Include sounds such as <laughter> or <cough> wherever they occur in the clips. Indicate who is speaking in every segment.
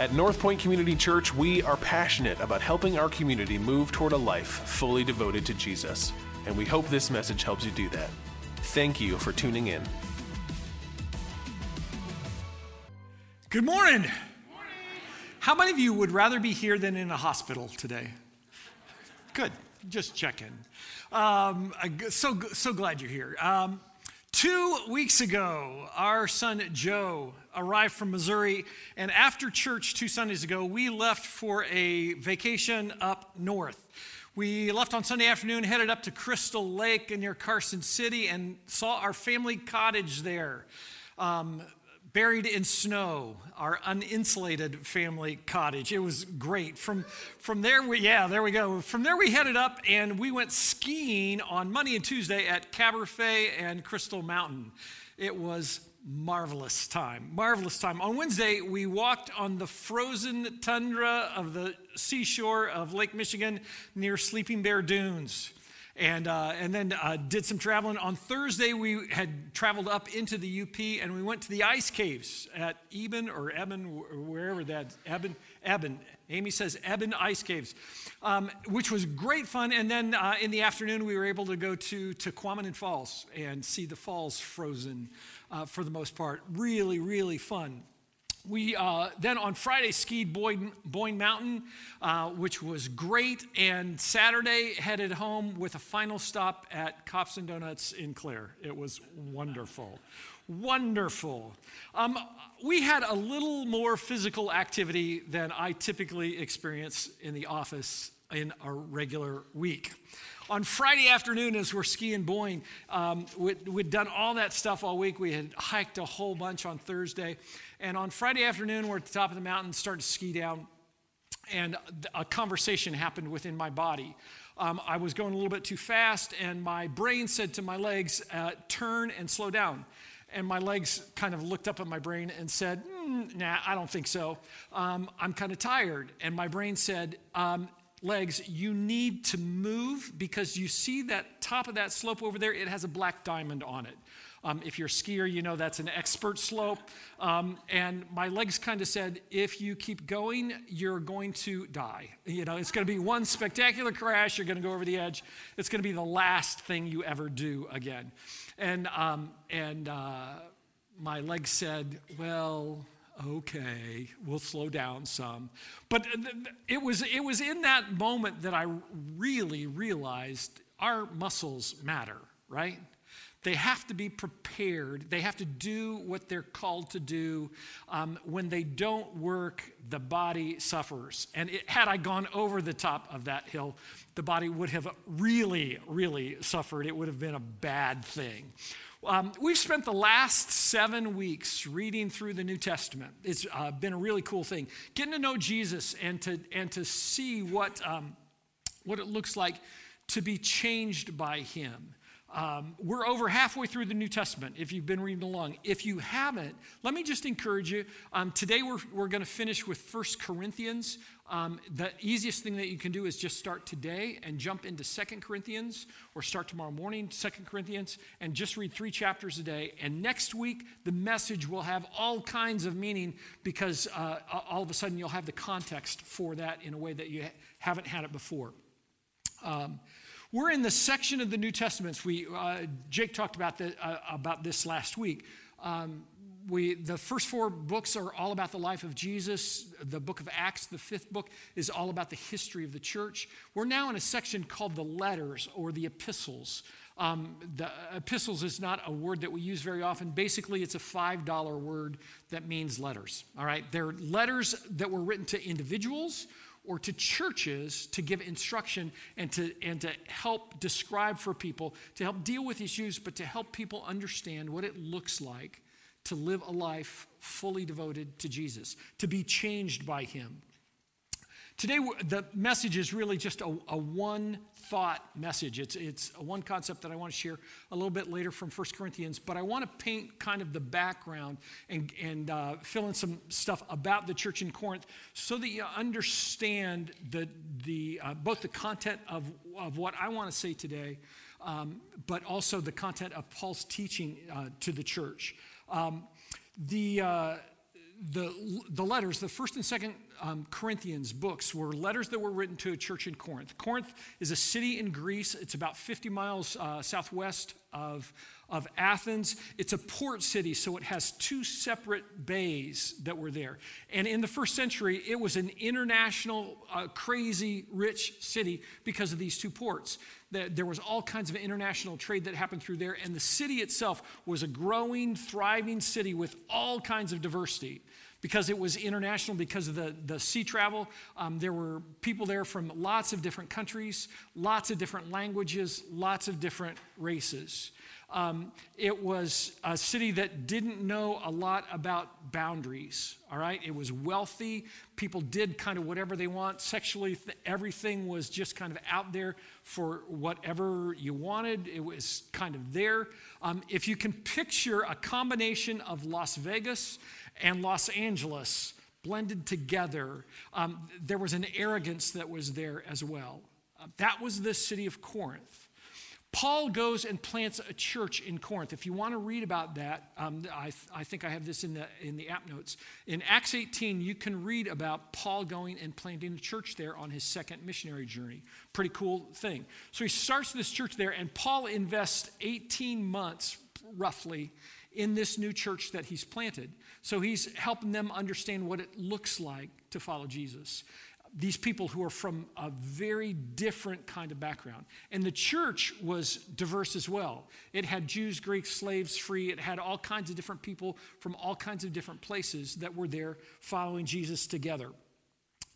Speaker 1: At North Point Community Church, we are passionate about helping our community move toward a life fully devoted to Jesus, and we hope this message helps you do that. Thank you for tuning in.
Speaker 2: Good morning. How many of you would rather be here than in a hospital today? Good. Just checking. Um, so so glad you're here. Um, two weeks ago, our son Joe arrived from Missouri, and after church two Sundays ago, we left for a vacation up north. We left on Sunday afternoon, headed up to Crystal Lake near Carson City, and saw our family cottage there. Um, buried in snow, our uninsulated family cottage. It was great. From, from there, we, yeah, there we go. From there, we headed up and we went skiing on Monday and Tuesday at Caberfae and Crystal Mountain. It was marvelous time, marvelous time. On Wednesday, we walked on the frozen tundra of the seashore of Lake Michigan near Sleeping Bear Dunes and, uh, and then uh, did some traveling. On Thursday, we had traveled up into the UP and we went to the ice caves at Eben or Eben, wherever that, Eben, Eben. Amy says Eben Ice Caves, um, which was great fun. And then uh, in the afternoon, we were able to go to Tahquamenon Falls and see the falls frozen uh, for the most part. Really, really fun. We uh, then on Friday skied Boyne, Boyne Mountain, uh, which was great, and Saturday headed home with a final stop at Cops and Donuts in Clare. It was wonderful. Wonderful. Um, we had a little more physical activity than I typically experience in the office in a regular week on Friday afternoon, as we're skiing Boyne, um, we'd, we'd, done all that stuff all week. We had hiked a whole bunch on Thursday. And on Friday afternoon, we're at the top of the mountain, start to ski down, and a conversation happened within my body. Um, I was going a little bit too fast, and my brain said to my legs, uh, turn and slow down. And my legs kind of looked up at my brain and said, mm, Nah, I don't think so. Um, I'm kind of tired. And my brain said, um, Legs, you need to move because you see that top of that slope over there, it has a black diamond on it. Um, if you're a skier, you know that's an expert slope. Um, and my legs kind of said, if you keep going, you're going to die. You know, it's going to be one spectacular crash. You're going to go over the edge. It's going to be the last thing you ever do again. And, um, and uh, my legs said, well, okay, we'll slow down some. But it was, it was in that moment that I really realized our muscles matter, right? They have to be prepared. They have to do what they're called to do. Um, when they don't work, the body suffers. And it, had I gone over the top of that hill, the body would have really, really suffered. It would have been a bad thing. Um, we've spent the last seven weeks reading through the New Testament. It's uh, been a really cool thing. Getting to know Jesus and to, and to see what, um, what it looks like to be changed by him. Um, we're over halfway through the New Testament if you've been reading along. If you haven't, let me just encourage you. Um, today we're, we're going to finish with First Corinthians. Um, the easiest thing that you can do is just start today and jump into Second Corinthians or start tomorrow morning, Second Corinthians, and just read three chapters a day. And next week, the message will have all kinds of meaning because uh, all of a sudden you'll have the context for that in a way that you haven't had it before. We're in the section of the New Testaments. We, uh, Jake talked about, the, uh, about this last week. Um, we, the first four books are all about the life of Jesus. The book of Acts, the fifth book, is all about the history of the church. We're now in a section called the letters or the epistles. Um, the epistles is not a word that we use very often. Basically, it's a $5 word that means letters. All right? They're letters that were written to individuals or to churches to give instruction and to, and to help describe for people, to help deal with issues, but to help people understand what it looks like to live a life fully devoted to Jesus, to be changed by Him. Today, the message is really just a, a, one thought message. It's, it's one concept that I want to share a little bit later from 1 Corinthians, but I want to paint kind of the background and, and uh, fill in some stuff about the church in Corinth so that you understand the, the, uh, both the content of, of what I want to say today, um, but also the content of Paul's teaching uh, to the church. Um, the uh, the, the letters, the first and second um, Corinthians books, were letters that were written to a church in Corinth. Corinth is a city in Greece. It's about 50 miles uh, southwest of, of Athens. It's a port city, so it has two separate bays that were there. And in the first century, it was an international, uh, crazy, rich city because of these two ports. There was all kinds of international trade that happened through there, and the city itself was a growing, thriving city with all kinds of diversity because it was international, because of the, the sea travel. Um, there were people there from lots of different countries, lots of different languages, lots of different races. Um, it was a city that didn't know a lot about boundaries, all right? It was wealthy. People did kind of whatever they want. Sexually, th- everything was just kind of out there for whatever you wanted. It was kind of there. Um, if you can picture a combination of Las Vegas and Los Angeles blended together, um, there was an arrogance that was there as well. Uh, that was the city of Corinth. Paul goes and plants a church in Corinth. If you want to read about that, um, I, th- I, think I have this in the, in the app notes. In Acts 18, you can read about Paul going and planting a church there on his second missionary journey. Pretty cool thing. So he starts this church there, and Paul invests 18 months roughly in this new church that he's planted. So he's helping them understand what it looks like to follow Jesus these people who are from a very different kind of background. And the church was diverse as well. It had Jews, Greeks, slaves, free. It had all kinds of different people from all kinds of different places that were there following Jesus together.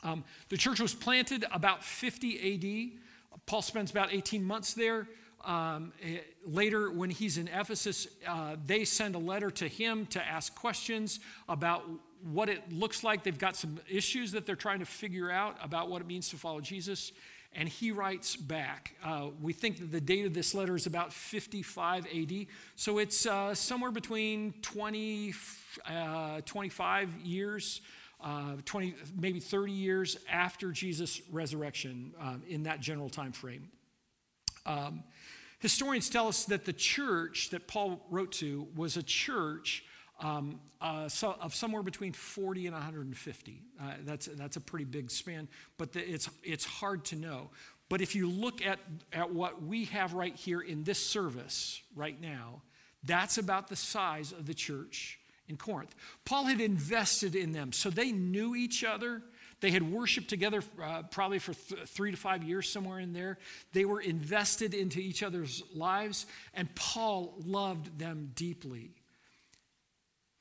Speaker 2: Um, the church was planted about 50 AD. Paul spends about 18 months there. Um, eh, later, when he's in Ephesus, uh, they send a letter to him to ask questions about what it looks like. They've got some issues that they're trying to figure out about what it means to follow Jesus. And he writes back. Uh, we think that the date of this letter is about 55 AD. So it's uh, somewhere between 20, uh, 25 years, uh, 20, maybe 30 years after Jesus' resurrection um, in that general time frame. Um, historians tell us that the church that Paul wrote to was a church um, uh, so of somewhere between 40 and 150. Uh, that's, that's a pretty big span, but the, it's, it's hard to know. But if you look at, at what we have right here in this service right now, that's about the size of the church in Corinth. Paul had invested in them, so they knew each other. They had worshiped together uh, probably for th- three to five years, somewhere in there. They were invested into each other's lives, and Paul loved them deeply.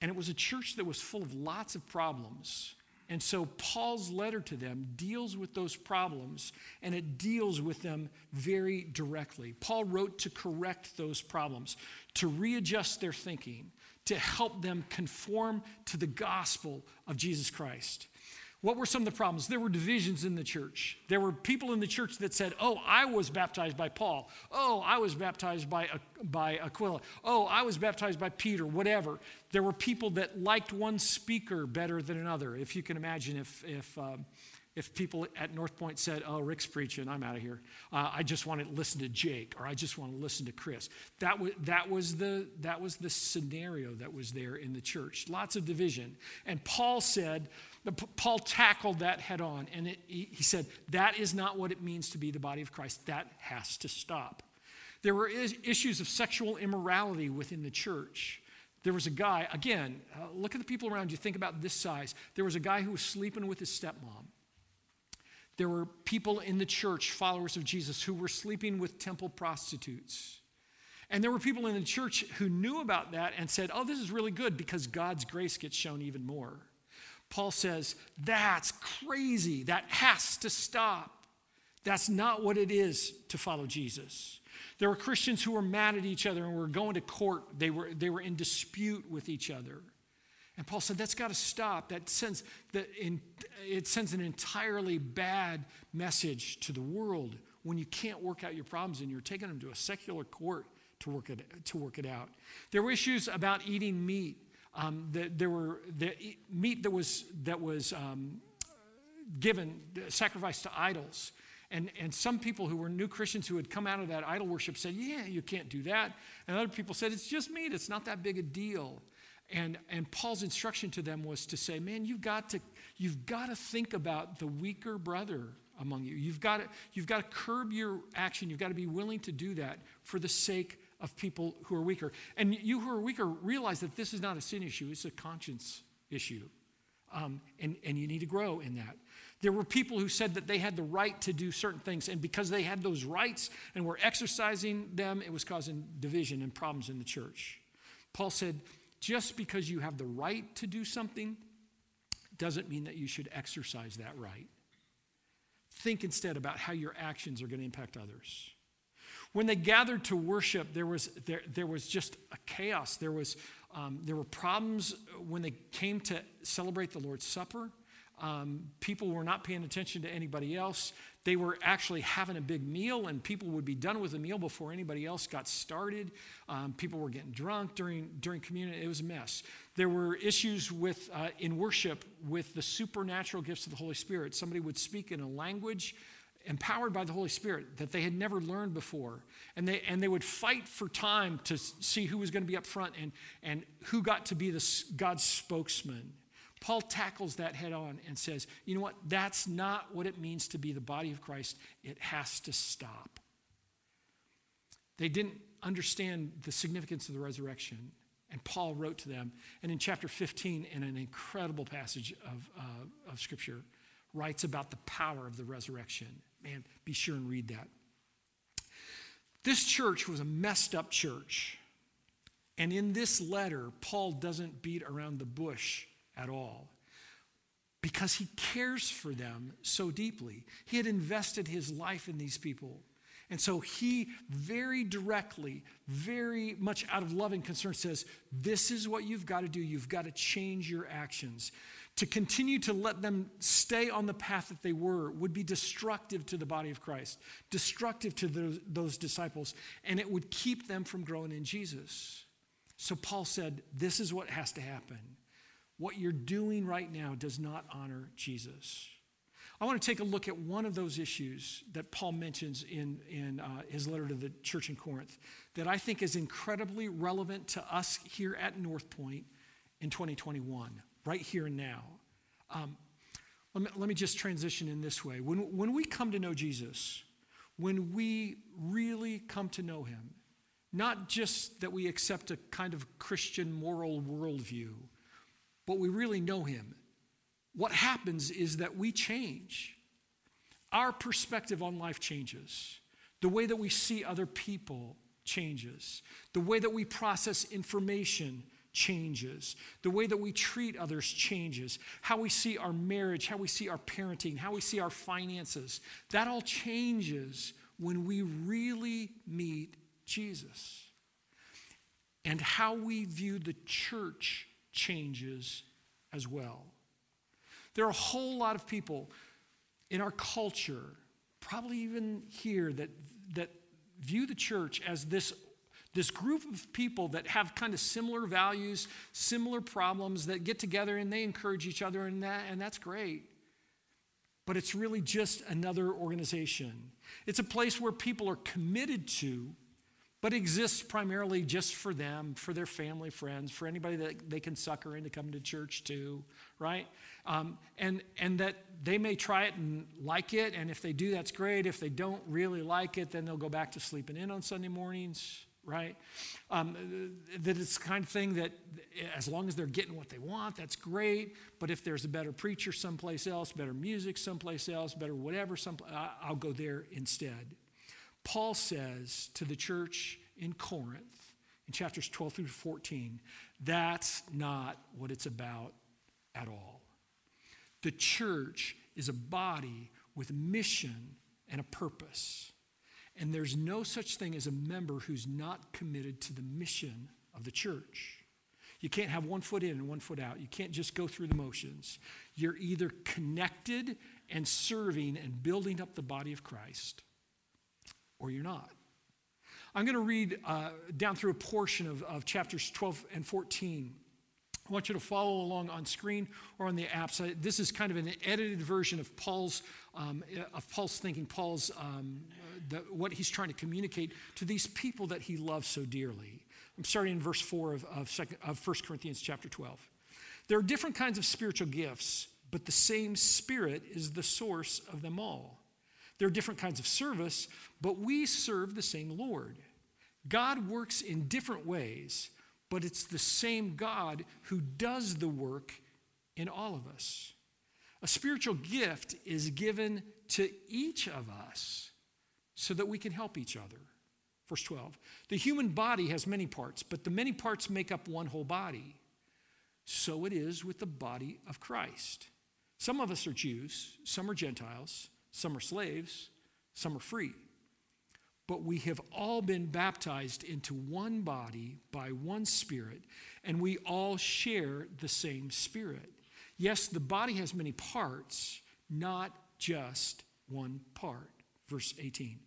Speaker 2: And it was a church that was full of lots of problems. And so Paul's letter to them deals with those problems and it deals with them very directly. Paul wrote to correct those problems, to readjust their thinking, to help them conform to the gospel of Jesus Christ. What were some of the problems? There were divisions in the church. There were people in the church that said, Oh, I was baptized by Paul. Oh, I was baptized by, by Aquila. Oh, I was baptized by Peter, whatever. There were people that liked one speaker better than another. If you can imagine, if, if, um, if people at North Point said, Oh, Rick's preaching, I'm out of here. Uh, I just want to listen to Jake, or I just want to listen to Chris. That was, that, was the, that was the scenario that was there in the church. Lots of division. And Paul said, Paul tackled that head on, and it, he said, That is not what it means to be the body of Christ. That has to stop. There were issues of sexual immorality within the church. There was a guy, again, uh, look at the people around you, think about this size. There was a guy who was sleeping with his stepmom. There were people in the church, followers of Jesus, who were sleeping with temple prostitutes. And there were people in the church who knew about that and said, Oh, this is really good because God's grace gets shown even more. Paul says, that's crazy. That has to stop. That's not what it is to follow Jesus. There were Christians who were mad at each other and were going to court. They were, they were in dispute with each other. And Paul said, that's got to stop. That sends, it sends an entirely bad message to the world when you can't work out your problems and you're taking them to a secular court to work it, to work it out. There were issues about eating meat. Um, the, there were the meat that was, that was um, given, sacrificed to idols. And, and some people who were new Christians who had come out of that idol worship said, Yeah, you can't do that. And other people said, It's just meat, it's not that big a deal. And, and Paul's instruction to them was to say, man, you've got to, you've got to think about the weaker brother among you. You've got, to, you've got to curb your action. You've got to be willing to do that for the sake of people who are weaker. And you who are weaker realize that this is not a sin issue, it's a conscience issue. Um, and, and you need to grow in that. There were people who said that they had the right to do certain things, and because they had those rights and were exercising them, it was causing division and problems in the church. Paul said, just because you have the right to do something doesn't mean that you should exercise that right. Think instead about how your actions are going to impact others. When they gathered to worship, there was, there, there was just a chaos. There, was, um, there were problems when they came to celebrate the Lord's Supper. Um, people were not paying attention to anybody else. They were actually having a big meal, and people would be done with the meal before anybody else got started. Um, people were getting drunk during, during communion. It was a mess. There were issues with, uh, in worship with the supernatural gifts of the Holy Spirit. Somebody would speak in a language empowered by the Holy Spirit that they had never learned before. And they, and they would fight for time to see who was going to be up front and, and who got to be the, God's spokesman. Paul tackles that head on and says, you know what? That's not what it means to be the body of Christ. It has to stop. They didn't understand the significance of the resurrection. And Paul wrote to them. And in chapter 15, in an incredible passage of, uh, of Scripture, writes about the power of the resurrection. Man, be sure and read that. This church was a messed up church. And in this letter, Paul doesn't beat around the bush at all because he cares for them so deeply. He had invested his life in these people. And so he very directly, very much out of love and concern says, This is what you've got to do. You've got to change your actions. To continue to let them stay on the path that they were would be destructive to the body of Christ, destructive to those, those disciples, and it would keep them from growing in Jesus. So Paul said, This is what has to happen. What you're doing right now does not honor Jesus. I want to take a look at one of those issues that Paul mentions in, in uh, his letter to the church in Corinth that I think is incredibly relevant to us here at North Point in 2021 right here and now. Um, let, me, let me just transition in this way. When, when we come to know Jesus, when we really come to know him, not just that we accept a kind of Christian moral worldview, but we really know him, what happens is that we change. Our perspective on life changes. The way that we see other people changes. The way that we process information changes. The way that we treat others changes. How we see our marriage, how we see our parenting, how we see our finances. That all changes when we really meet Jesus. And how we view the church changes as well. There are a whole lot of people in our culture, probably even here, that, that view the church as this this group of people that have kind of similar values, similar problems, that get together and they encourage each other, and, that, and that's great. But it's really just another organization. It's a place where people are committed to, but exists primarily just for them, for their family, friends, for anybody that they can sucker into coming to church to, right? Um, and, and that they may try it and like it, and if they do, that's great. If they don't really like it, then they'll go back to sleeping in on Sunday mornings right? Um, that it's the kind of thing that as long as they're getting what they want, that's great. But if there's a better preacher someplace else, better music someplace else, better whatever, some, I'll go there instead. Paul says to the church in Corinth in chapters 12 through 14, that's not what it's about at all. The church is a body with mission and a purpose. And there's no such thing as a member who's not committed to the mission of the church. You can't have one foot in and one foot out. You can't just go through the motions. You're either connected and serving and building up the body of Christ, or you're not. I'm going to read uh, down through a portion of, of chapters 12 and 14 I want you to follow along on screen or on the apps. This is kind of an edited version of Paul's, um, of Paul's thinking, Paul's, um, the, what he's trying to communicate to these people that he loves so dearly. I'm starting in verse 4 of, of, second, of 1 Corinthians chapter 12. There are different kinds of spiritual gifts, but the same Spirit is the source of them all. There are different kinds of service, but we serve the same Lord. God works in different ways, but it's the same God who does the work in all of us. A spiritual gift is given to each of us so that we can help each other. Verse 12 The human body has many parts, but the many parts make up one whole body. So it is with the body of Christ. Some of us are Jews, some are Gentiles, some are slaves, some are free. But we have all been baptized into one body by one Spirit, and we all share the same Spirit. Yes, the body has many parts, not just one part. Verse 18.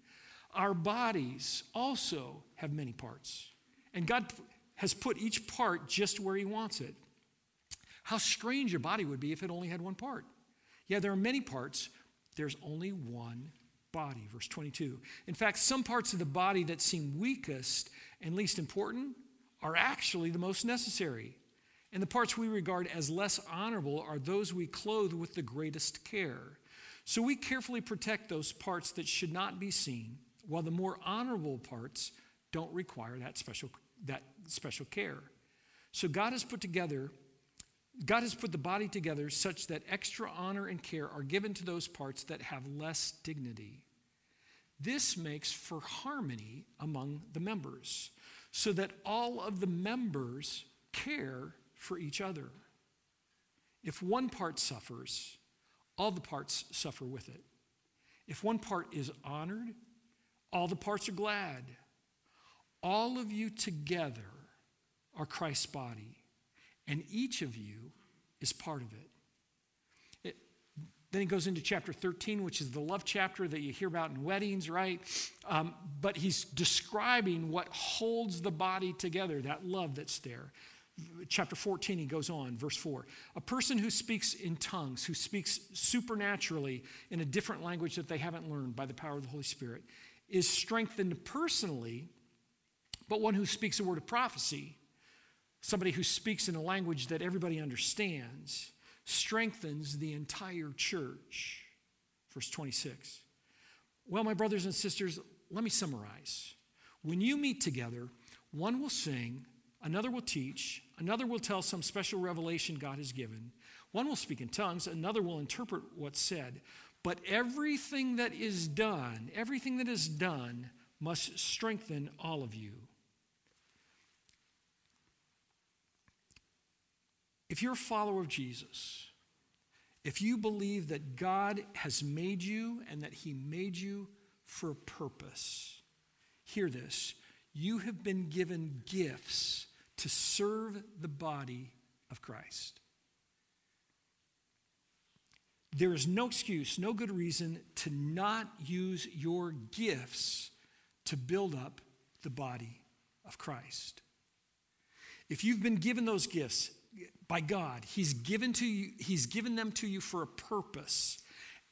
Speaker 2: Our bodies also have many parts, and God has put each part just where He wants it. How strange a body would be if it only had one part. Yeah, there are many parts, there's only one body. Verse 22. In fact, some parts of the body that seem weakest and least important are actually the most necessary. And the parts we regard as less honorable are those we clothe with the greatest care. So we carefully protect those parts that should not be seen, while the more honorable parts don't require that special, that special care. So God has put together, God has put the body together such that extra honor and care are given to those parts that have less dignity. This makes for harmony among the members, so that all of the members care for each other. If one part suffers, all the parts suffer with it. If one part is honored, all the parts are glad. All of you together are Christ's body, and each of you is part of it. it. Then he goes into chapter 13, which is the love chapter that you hear about in weddings, right? Um, but he's describing what holds the body together, that love that's there chapter 14, he goes on, verse 4. A person who speaks in tongues, who speaks supernaturally in a different language that they haven't learned by the power of the Holy Spirit, is strengthened personally, but one who speaks a word of prophecy, somebody who speaks in a language that everybody understands, strengthens the entire church. Verse 26. Well, my brothers and sisters, let me summarize. When you meet together, one will sing Another will teach. Another will tell some special revelation God has given. One will speak in tongues. Another will interpret what's said. But everything that is done, everything that is done, must strengthen all of you. If you're a follower of Jesus, if you believe that God has made you and that He made you for a purpose, hear this. You have been given gifts to serve the body of Christ. There is no excuse, no good reason to not use your gifts to build up the body of Christ. If you've been given those gifts by God, He's given, to you, he's given them to you for a purpose,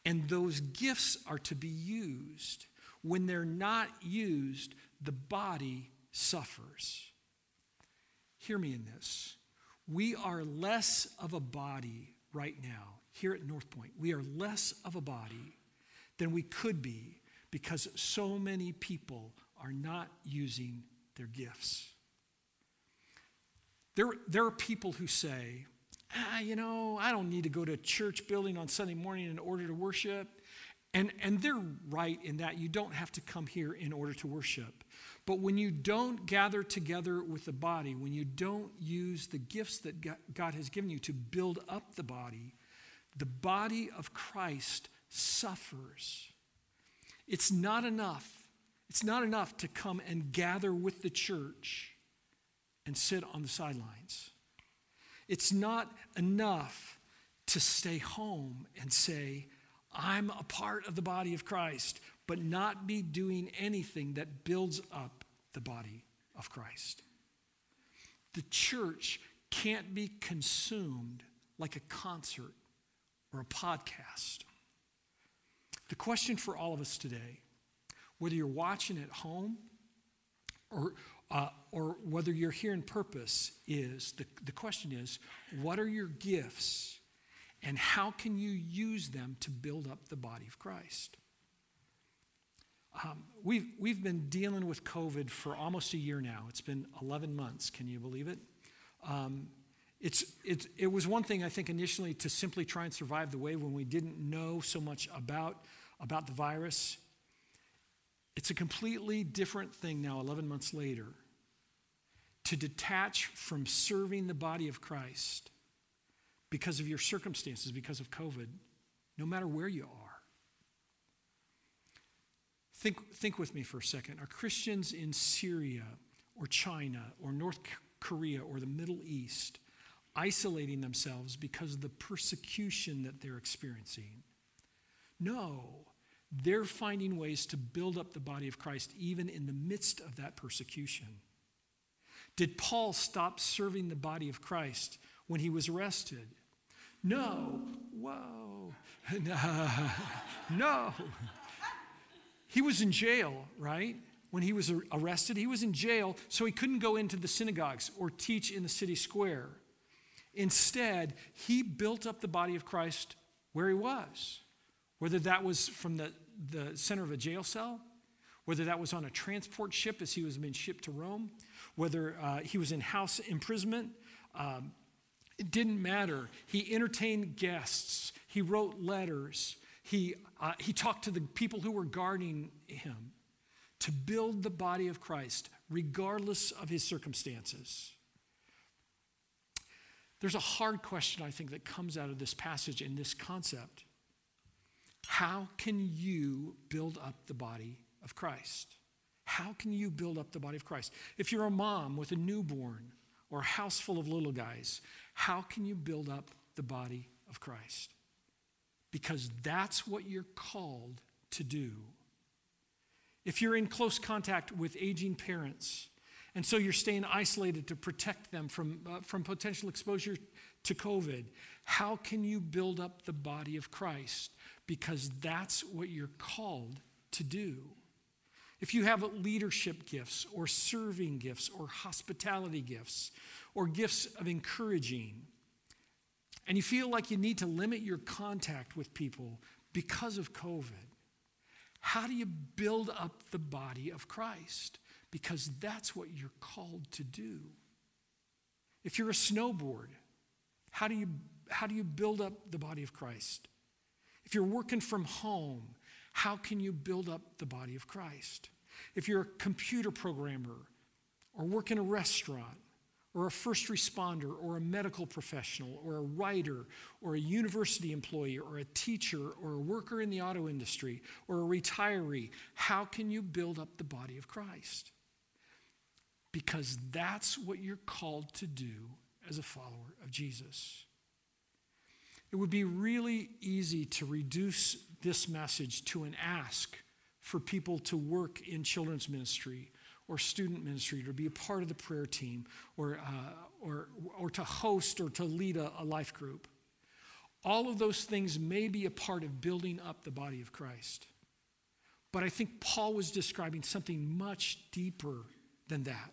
Speaker 2: and those gifts are to be used. When they're not used, the body suffers. Hear me in this. We are less of a body right now here at North Point. We are less of a body than we could be because so many people are not using their gifts. There, there are people who say, ah, you know, I don't need to go to a church building on Sunday morning in order to worship. And, and they're right in that you don't have to come here in order to worship. But when you don't gather together with the body, when you don't use the gifts that God has given you to build up the body, the body of Christ suffers. It's not enough. It's not enough to come and gather with the church and sit on the sidelines. It's not enough to stay home and say, I'm a part of the body of Christ but not be doing anything that builds up the body of Christ. The church can't be consumed like a concert or a podcast. The question for all of us today, whether you're watching at home or, uh, or whether you're here in purpose is the, the question is what are your gifts and how can you use them to build up the body of Christ? Um, we've, we've been dealing with COVID for almost a year now. It's been 11 months. Can you believe it? Um, it's, it's, it was one thing, I think, initially to simply try and survive the wave when we didn't know so much about, about the virus. It's a completely different thing now, 11 months later, to detach from serving the body of Christ because of your circumstances, because of COVID, no matter where you are. Think, think with me for a second. Are Christians in Syria or China or North Korea or the Middle East isolating themselves because of the persecution that they're experiencing? No, they're finding ways to build up the body of Christ even in the midst of that persecution. Did Paul stop serving the body of Christ when he was arrested? No. Whoa. <laughs> no. He was in jail, right? When he was arrested, he was in jail, so he couldn't go into the synagogues or teach in the city square. Instead, he built up the body of Christ where he was, whether that was from the, the center of a jail cell, whether that was on a transport ship as he was being shipped to Rome, whether uh, he was in house imprisonment. Um, it didn't matter. He entertained guests, he wrote letters, he, uh, he talked to the people who were guarding him to build the body of Christ, regardless of his circumstances. There's a hard question, I think, that comes out of this passage and this concept. How can you build up the body of Christ? How can you build up the body of Christ? If you're a mom with a newborn or a house full of little guys, how can you build up the body of Christ? Because that's what you're called to do. If you're in close contact with aging parents, and so you're staying isolated to protect them from, uh, from potential exposure to COVID, how can you build up the body of Christ? Because that's what you're called to do. If you have leadership gifts or serving gifts or hospitality gifts or gifts of encouraging, and you feel like you need to limit your contact with people because of COVID, how do you build up the body of Christ? Because that's what you're called to do. If you're a snowboard, how do you, how do you build up the body of Christ? If you're working from home, how can you build up the body of Christ? If you're a computer programmer or work in a restaurant, or a first responder, or a medical professional, or a writer, or a university employee, or a teacher, or a worker in the auto industry, or a retiree, how can you build up the body of Christ? Because that's what you're called to do as a follower of Jesus. It would be really easy to reduce this message to an ask for people to work in children's ministry or student ministry, to be a part of the prayer team, or, uh, or, or to host or to lead a, a life group. All of those things may be a part of building up the body of Christ. But I think Paul was describing something much deeper than that,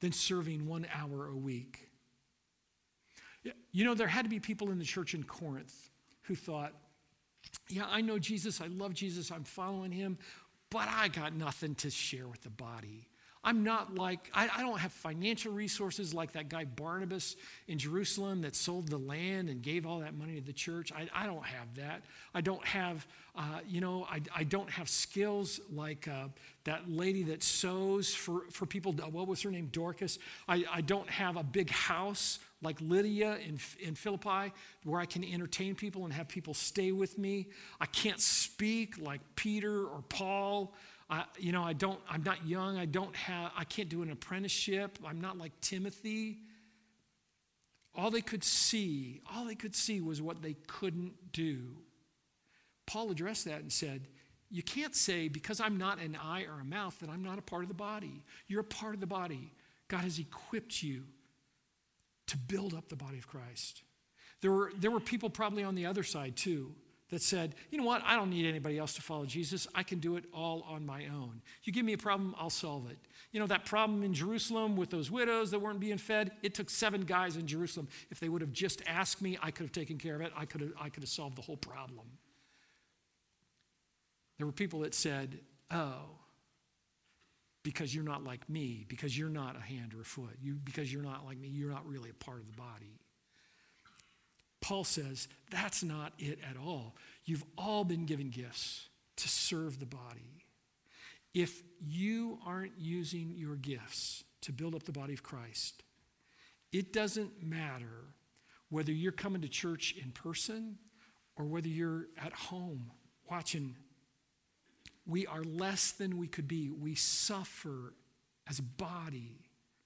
Speaker 2: than serving one hour a week. You know, there had to be people in the church in Corinth who thought, yeah, I know Jesus, I love Jesus, I'm following him, but I got nothing to share with the body. I'm not like, I, I, don't have financial resources like that guy Barnabas in Jerusalem that sold the land and gave all that money to the church. I, I don't have that. I don't have, uh, you know, I, I don't have skills like uh, that lady that sews for, for people. What was her name? Dorcas. I, I don't have a big house like Lydia in, in Philippi where I can entertain people and have people stay with me. I can't speak like Peter or Paul. I, you know, I don't, I'm not young. I don't have, I can't do an apprenticeship. I'm not like Timothy. All they could see, all they could see was what they couldn't do. Paul addressed that and said, You can't say because I'm not an eye or a mouth that I'm not a part of the body. You're a part of the body. God has equipped you to build up the body of Christ. There were, there were people probably on the other side too that said, you know what, I don't need anybody else to follow Jesus. I can do it all on my own. You give me a problem, I'll solve it. You know, that problem in Jerusalem with those widows that weren't being fed, it took seven guys in Jerusalem. If they would have just asked me, I could have taken care of it. I could have, I could have solved the whole problem. There were people that said, oh, because you're not like me, because you're not a hand or a foot, you, because you're not like me, you're not really a part of the body. Paul says that's not it at all. You've all been given gifts to serve the body. If you aren't using your gifts to build up the body of Christ, it doesn't matter whether you're coming to church in person or whether you're at home watching. We are less than we could be. We suffer as a body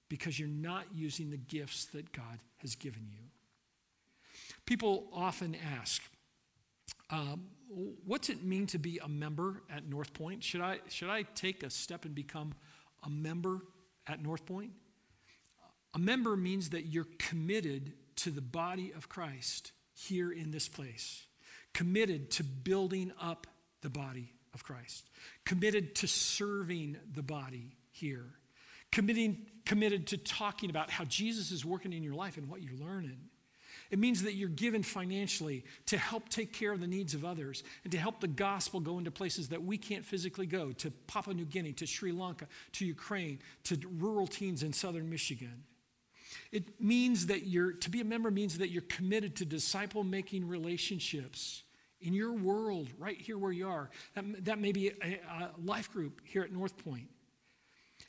Speaker 2: because you're not using the gifts that God has given you. People often ask, um, what's it mean to be a member at North Point? Should I, should I take a step and become a member at North Point? A member means that you're committed to the body of Christ here in this place, committed to building up the body of Christ, committed to serving the body here, committing, committed to talking about how Jesus is working in your life and what you're learning. It means that you're given financially to help take care of the needs of others and to help the gospel go into places that we can't physically go to Papua New Guinea, to Sri Lanka, to Ukraine, to rural teens in southern Michigan. It means that you're, to be a member means that you're committed to disciple making relationships in your world, right here where you are. That, that may be a, a life group here at North Point.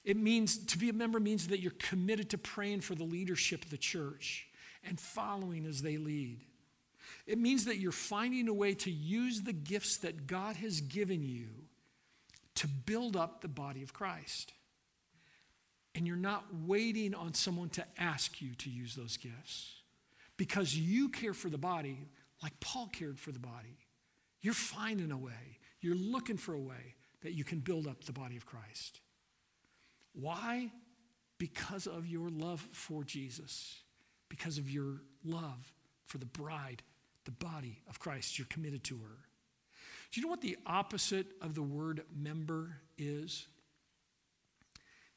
Speaker 2: It means to be a member means that you're committed to praying for the leadership of the church and following as they lead. It means that you're finding a way to use the gifts that God has given you to build up the body of Christ. And you're not waiting on someone to ask you to use those gifts because you care for the body like Paul cared for the body. You're finding a way, you're looking for a way that you can build up the body of Christ. Why? Because of your love for Jesus because of your love for the bride, the body of Christ. You're committed to her. Do you know what the opposite of the word member is?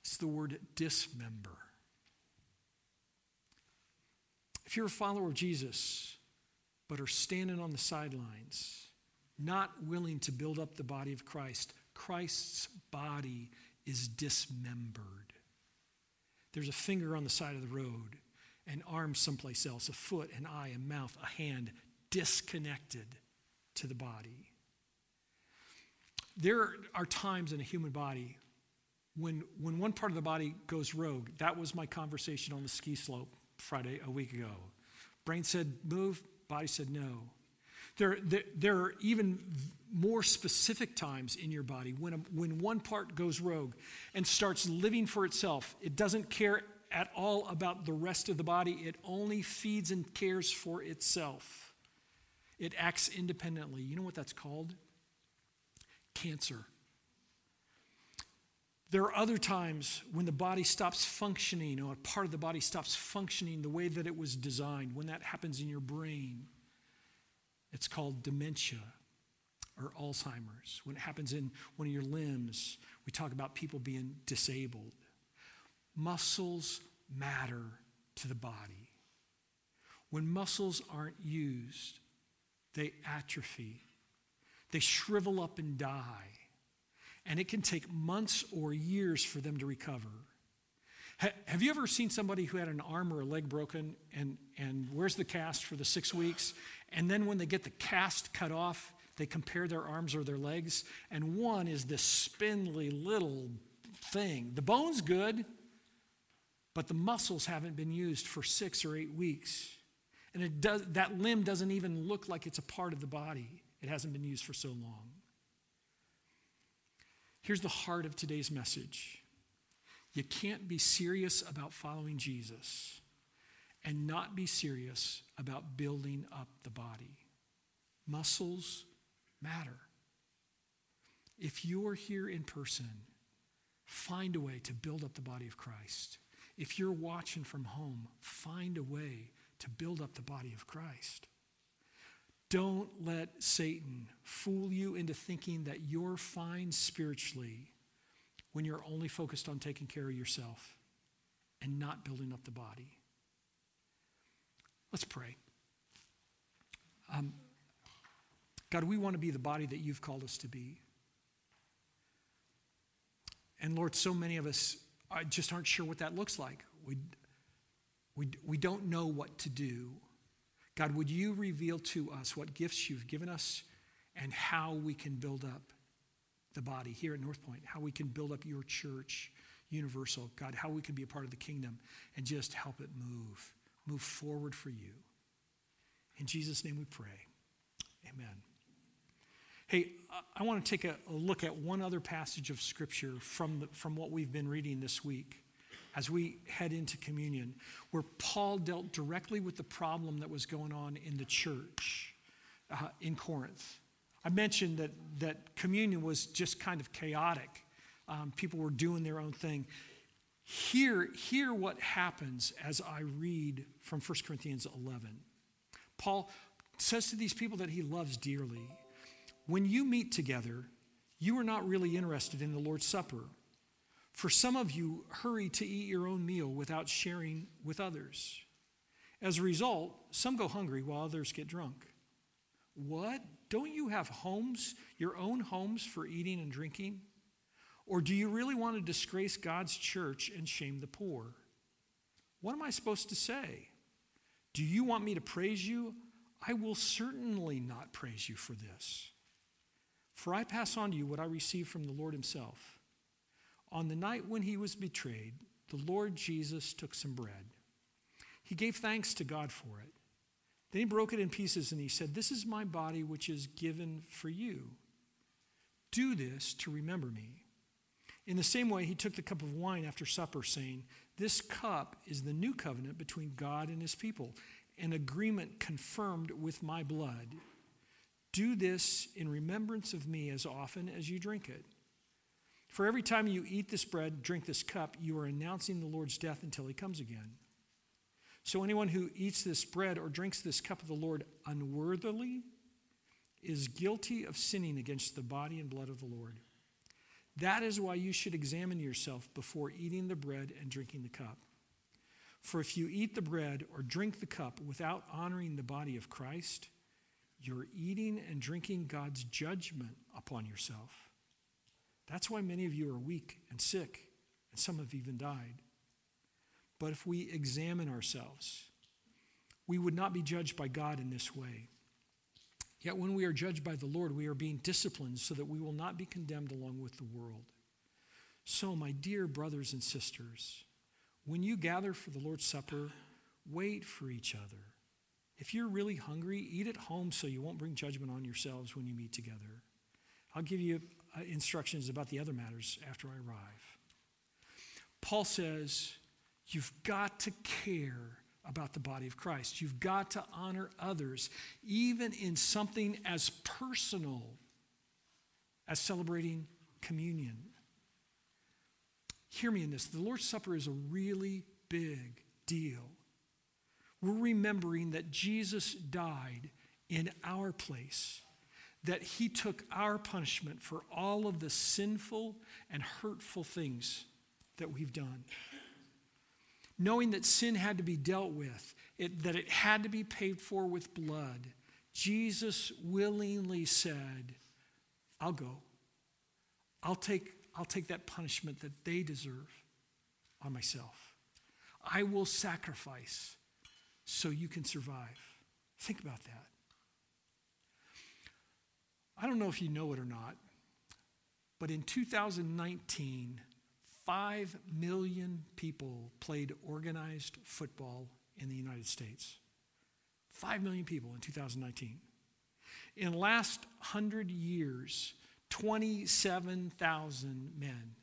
Speaker 2: It's the word dismember. If you're a follower of Jesus, but are standing on the sidelines, not willing to build up the body of Christ, Christ's body is dismembered. There's a finger on the side of the road an arm someplace else, a foot, an eye, a mouth, a hand, disconnected to the body. There are times in a human body when, when one part of the body goes rogue. That was my conversation on the ski slope Friday, a week ago. Brain said move, body said no. There, there, there are even more specific times in your body when, a, when one part goes rogue and starts living for itself. It doesn't care at all about the rest of the body. It only feeds and cares for itself. It acts independently. You know what that's called? Cancer. There are other times when the body stops functioning, or a part of the body stops functioning the way that it was designed. When that happens in your brain, it's called dementia or Alzheimer's. When it happens in one of your limbs, we talk about people being disabled. Muscles matter to the body. When muscles aren't used, they atrophy, they shrivel up and die. And it can take months or years for them to recover. have you ever seen somebody who had an arm or a leg broken and, and where's the cast for the six weeks? And then when they get the cast cut off, they compare their arms or their legs, and one is this spindly little thing. The bone's good, but the muscles haven't been used for six or eight weeks. And it does, that limb doesn't even look like it's a part of the body. It hasn't been used for so long. Here's the heart of today's message you can't be serious about following Jesus and not be serious about building up the body. Muscles matter. If you're here in person, find a way to build up the body of Christ. If you're watching from home, find a way to build up the body of Christ. Don't let Satan fool you into thinking that you're fine spiritually when you're only focused on taking care of yourself and not building up the body. Let's pray. Um, God, we want to be the body that you've called us to be. And Lord, so many of us just aren't sure what that looks like. We, we, we don't know what to do. God, would you reveal to us what gifts you've given us and how we can build up the body here at North Point, how we can build up your church, universal, God, how we can be a part of the kingdom and just help it move, move forward for you. In Jesus' name we pray. Amen. Hey, I want to take a, look at one other passage of Scripture from, the, from what we've been reading this week as we head into communion, where Paul dealt directly with the problem that was going on in the church uh, in Corinth. I mentioned that, that communion was just kind of chaotic. Um, people were doing their own thing. Hear, hear what happens as I read from 1 Corinthians 11. Paul says to these people that he loves dearly when you meet together, you are not really interested in the Lord's Supper. For some of you, hurry to eat your own meal without sharing with others. As a result, some go hungry while others get drunk. What? Don't you have homes, your own homes for eating and drinking? Or do you really want to disgrace God's church and shame the poor? What am I supposed to say? Do you want me to praise you? I will certainly not praise you for this. For I pass on to you what I received from the Lord himself. On the night when he was betrayed, the Lord Jesus took some bread. He gave thanks to God for it. Then he broke it in pieces and he said, This is my body, which is given for you. Do this to remember me. In the same way, he took the cup of wine after supper, saying, This cup is the new covenant between God and his people, an agreement confirmed with my blood. Do this in remembrance of me as often as you drink it. For every time you eat this bread, drink this cup, you are announcing the Lord's death until he comes again. So anyone who eats this bread or drinks this cup of the Lord unworthily is guilty of sinning against the body and blood of the Lord. That is why you should examine yourself before eating the bread and drinking the cup. For if you eat the bread or drink the cup without honoring the body of Christ, you're eating and drinking God's judgment upon yourself. That's why many of you are weak and sick, and some have even died. But if we examine ourselves, we would not be judged by God in this way. Yet when we are judged by the Lord, we are being disciplined so that we will not be condemned along with the world. So, my dear brothers and sisters, when you gather for the Lord's Supper, wait for each other. If you're really hungry, eat at home so you won't bring judgment on yourselves when you meet together. I'll give you Uh, instructions about the other matters after I arrive. Paul says, You've got to care about the body of Christ. You've got to honor others, even in something as personal as celebrating communion. Hear me in this the Lord's Supper is a really big deal we're remembering that Jesus died in our place, that he took our punishment for all of the sinful and hurtful things that we've done. Knowing that sin had to be dealt with, it, that it had to be paid for with blood, Jesus willingly said, I'll go. I'll take, I'll take that punishment that they deserve on myself. I will sacrifice so you can survive. Think about that. I don't know if you know it or not, but in 2019, 5 million people played organized football in the United States. 5 million people in 2019. In the last 100 years, 27,000 men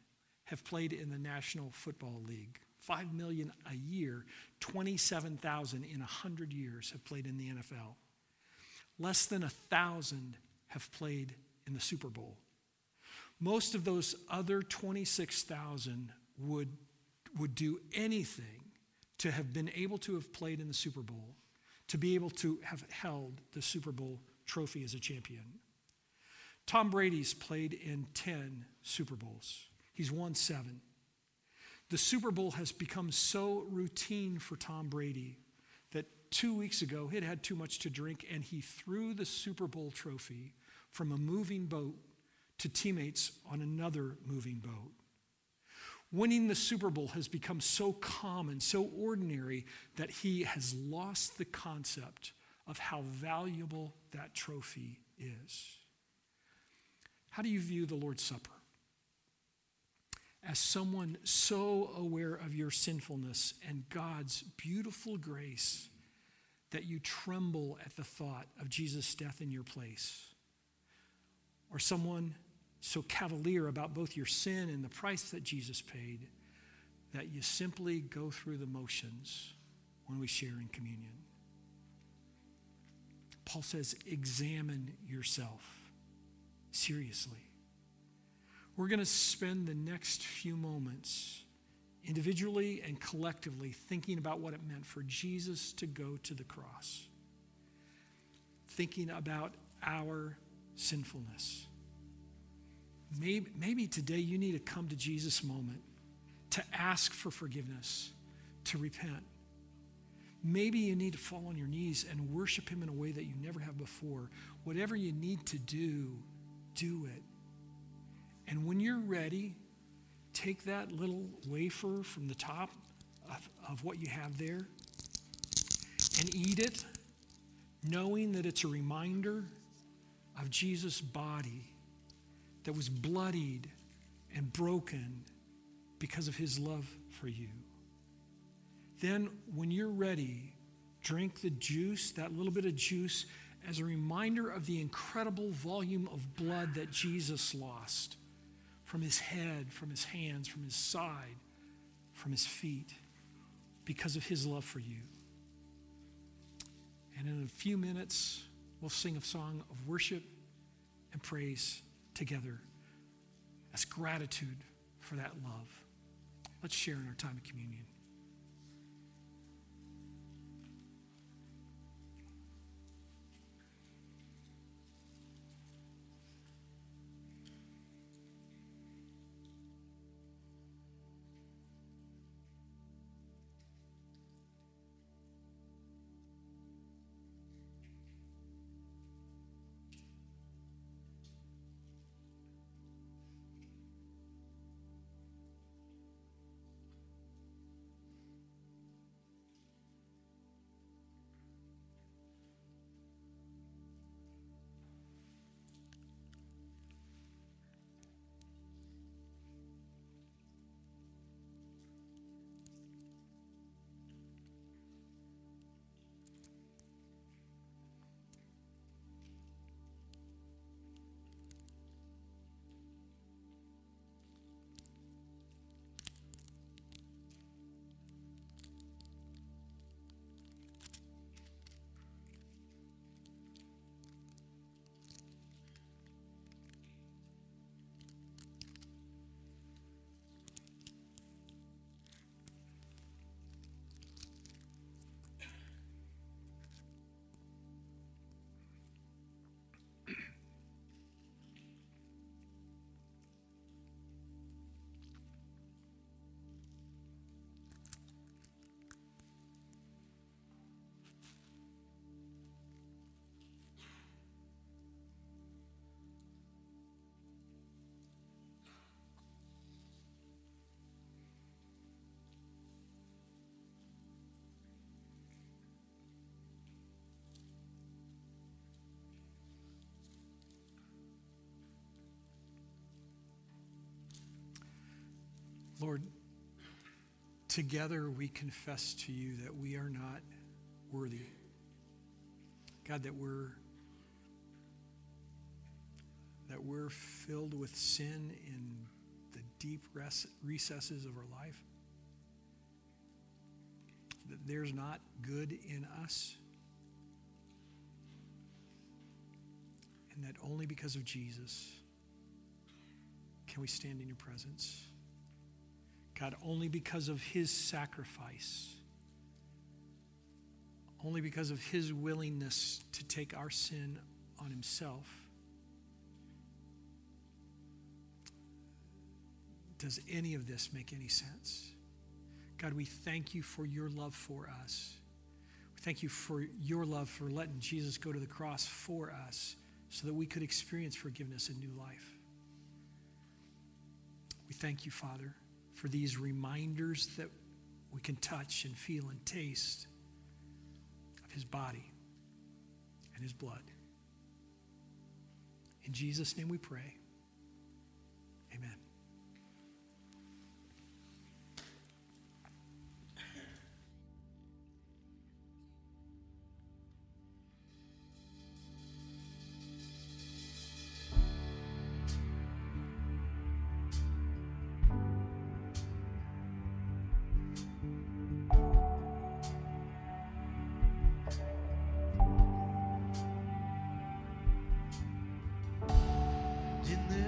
Speaker 2: have played in the National Football League. 5 million a year, 27,000 in 100 years have played in the NFL. Less than 1,000 have played in the Super Bowl. Most of those other 26,000 would, would do anything to have been able to have played in the Super Bowl, to be able to have held the Super Bowl trophy as a champion. Tom Brady's played in 10 Super Bowls, he's won seven. The Super Bowl has become so routine for Tom Brady that two weeks ago he'd had too much to drink and he threw the Super Bowl trophy from a moving boat to teammates on another moving boat. Winning the Super Bowl has become so common, so ordinary, that he has lost the concept of how valuable that trophy is. How do you view the Lord's Supper? As someone so aware of your sinfulness and God's beautiful grace that you tremble at the thought of Jesus' death in your place? Or someone so cavalier about both your sin and the price that Jesus paid that you simply go through the motions when we share in communion. Paul says, examine yourself seriously. We're going to spend the next few moments individually and collectively thinking about what it meant for Jesus to go to the cross, thinking about our sinfulness Maybe, maybe today you need to come to Jesus' moment to ask for forgiveness, to repent. Maybe you need to fall on your knees and worship Him in a way that you never have before. Whatever you need to do, do it. And when you're ready, take that little wafer from the top of, of what you have there and eat it, knowing that it's a reminder of Jesus' body that was bloodied and broken because of his love for you. Then, when you're ready, drink the juice, that little bit of juice, as a reminder of the incredible volume of blood that Jesus lost from his head, from his hands, from his side, from his feet, because of his love for you. And in a few minutes, we'll sing a song of worship and praise together as gratitude for that love. Let's share in our time of communion. Lord, together we confess to you that we are not worthy. God, that we're that we're filled with sin in the deep recesses of our life. That there's not good in us. And that only because of Jesus can we stand in your presence. God, only because of his sacrifice, only because of his willingness to take our sin on himself, does any of this make any sense? God, we thank you for your love for us. We thank you for your love for letting Jesus go to the cross for us so that we could experience forgiveness and new life. We thank you, Father for these reminders that we can touch and feel and taste of his body and his blood. In Jesus' name we pray. Amen.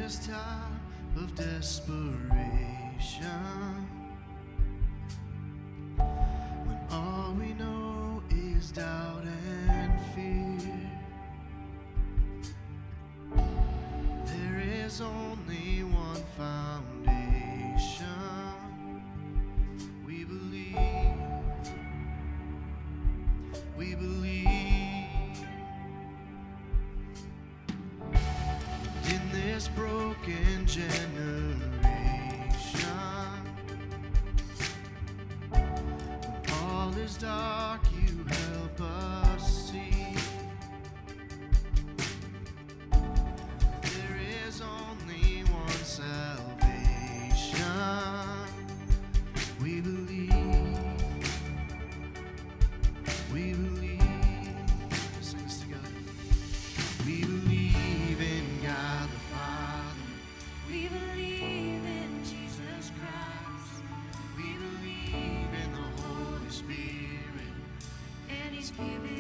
Speaker 3: this time of desperation. When all we know is doubt Here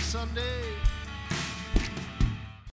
Speaker 3: Sunday.